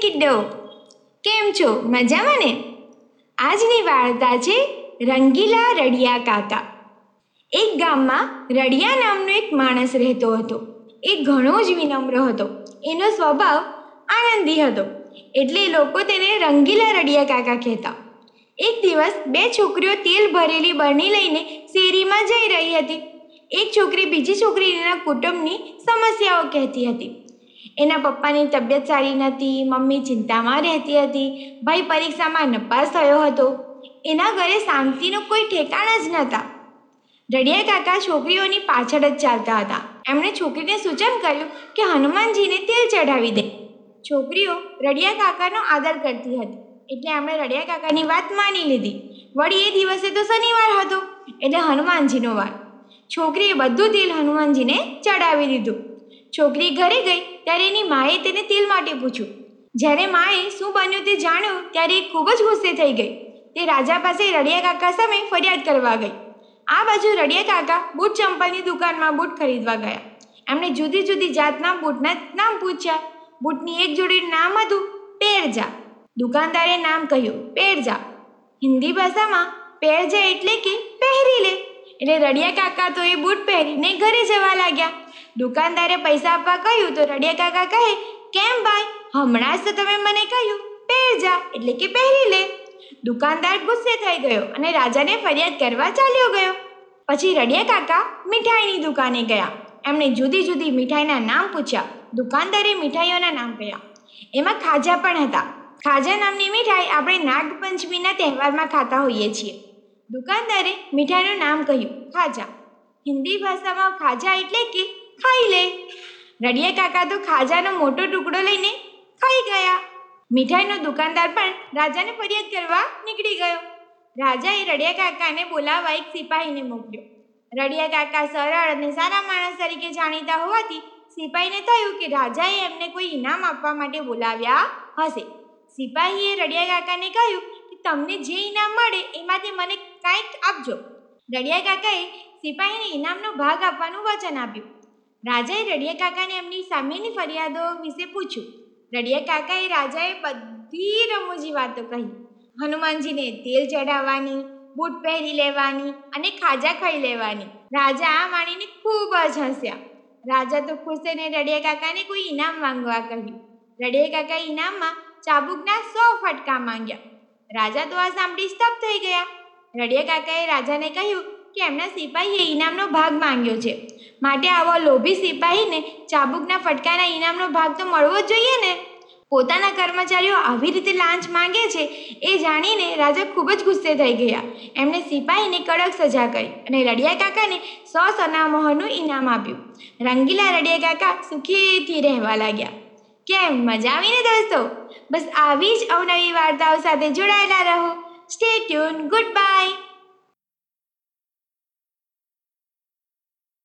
Kiddo. કેમ છો? મજામાં ને? આજની વાર્તા છે રંગીલા રડિયા કાકા. એક ગામમાં રડિયા નામનો એક માણસ રહેતો હતો. એ ઘણો જ વિનમ્ર હતો. એનો સ્વભાવ આનંદી હતો. એટલે લોકો તેને રંગીલા રડિયા કાકા કહેતા. એક દિવસ બે છોકરીઓ તેલ ભરેલી બરણી લઈને શેરીમાં જઈ રહી હતી. એક છોકરી બીજી છોકરીના કુટુંબની સમસ્યાઓ કહેતી હતી. એના પપ્પાની તબિયત સારી નહોતી, મમ્મી ચિંતામાં રહેતી હતી, ભાઈ પરીક્ષામાં નપાસ થયો હતો. એના ઘરે શાંતિનો કોઈ ઠેકાણ જ નહોતા. રડિયા કાકા છોકરીઓની પાછળ જ ચાલતા હતા. એમણે છોકરીને સૂચન કર્યું કે હનુમાનજીને તેલ ચઢાવી દે. છોકરીઓ રડિયા કાકાનો આદર કરતી હતી. એટલે એમણે રડિયા કાકાની વાત માની લીધી. વળી એ દિવસે તો શનિવાર હતો, એટલે હનુમાનજીનો વાર. છોકરીએ બધું તેલ હનુમાનજીને ચડાવી દીધું. છોકરી ઘરે ગઈ ત્યારે એની માએ તેને તેલ માટે પૂછ્યું. જ્યારે માએ શું બન્યું તે જાણ્યું ત્યારે એ ખૂબ જ ગુસ્સે થઈ ગઈ. તે રાજા પાસે રડિયા કાકા સામે ફરિયાદ કરવા ગઈ. આ બાજુ રડિયા કાકા બૂટ ચંપલની દુકાનમાં બૂટ ખરીદવા ગયા. એમણે જુદી જુદી જાતના બૂટના નામ પૂછ્યા. બૂટની એક જોડીનું નામ હતું પેરજા. દુકાનદારે નામ કહ્યું, પેરજા. હિન્દી ભાષામાં પેરજા એટલે કે પહેરી લે. એટલે રડિયા કાકા તો એ બૂટ પહેરીને ઘરે જવા લાગ્યા. દુકાનદારે પૈસા આપવા કહ્યું તો રડિયા કાકા કહે, કેમ ભાઈ? હમણાં જ તો તમે મને કહ્યું પહેરજા એટલે કે પહેરી લે. દુકાનદાર ગુસ્સે થઈ ગયો અને રાજાને ફરિયાદ કરવા ચાલ્યો ગયો. પછી રડિયા કાકા મીઠાઈની દુકાને ગયા. એમણે જુદી જુદી મીઠાઈના નામ પૂછ્યા. દુકાનદારે મીઠાઈઓના નામ કહ્યા. એમાં ખાજા પણ હતા. ખાજા નામની મીઠાઈ આપણે નાગપંચમીના તહેવારમાં ખાતા હોઈએ છીએ. દુકાનદારે મીઠાઈનું નામ કહ્યું, ખાજા. હિન્દી ભાષામાં ખાજા એટલે કે ખાઈ લે. રડિયા કાકા તો ખાજાનો મોટો ટુકડો લઈને ખાઈ ગયા. મીઠાઈનો દુકાનદાર પણ રાજાને ફરિયાદ કરવા નીકળી ગયો. રાજાએ રડિયા કાકાને બોલાવવા એક સિપાહીને મોકલ્યો. રડિયા કાકા સરળ અને સારા માણસ તરીકે જાણીતા હોવાથી સિપાહીને થયું કે રાજાએ એમને કોઈ ઇનામ આપવા માટે બોલાવ્યા હશે. સિપાહીએ રડિયા કાકાને કહ્યું કે તમને જે ઇનામ મળે એમાંથી મને કાંઈક આપજો. રડિયા કાકાએ સિપાહીને ઇનામનો ભાગ આપવાનું વચન આપ્યું. રાજાએ રડિયા કાકાને એમની સામેની ફરિયાદો વિશે પૂછ્યું. રડિયા કાકાએ રાજાએ બધી રમૂજી વાતો કહી. હનુમાનજીને તેલ ચડાવવાની બૂટ પહેરી લેવાની અને ખાજા ખાઈ લેવાની. રાજા આ માણીને ખૂબ જ હસ્યા. રાજા તો ખુશ થઈને રડિયા કાકાને કોઈ ઇનામ માંગવા કહ્યું. રડિયા કાકાએ ઇનામમાં ચાબુકના સો ફટકા માંગ્યા. રાજા તો આ સાંભળી સ્તબ્ધ થઈ ગયા. રડિયા કાકાએ રાજાને કહ્યું કે એમના સિપાહીએ ઇનામનો ભાગ માંગ્યો છે. માટે આવા લોભી સિપાહીને ચાબુકના ફટકાના ઇનામનો ભાગ તો મળવો જ જોઈએ ને? પોતાના કર્મચારીઓ આવી રીતે લાંચ માંગે છે એ જાણીને રાજા ખૂબ જ ગુસ્સે થઈ ગયા. એમણે સિપાહીને કડક સજા કરી અને રડિયા કાકાને સો સનામોહનું ઇનામ આપ્યું. રંગીલા રડિયા કાકા સુખીથી રહેવા લાગ્યા. કેમ, મજા આવીને દોસ્તો? બસ આવી જ અવનવી વાર્તાઓ સાથે જોડાયેલા રહો. Stay tune good bye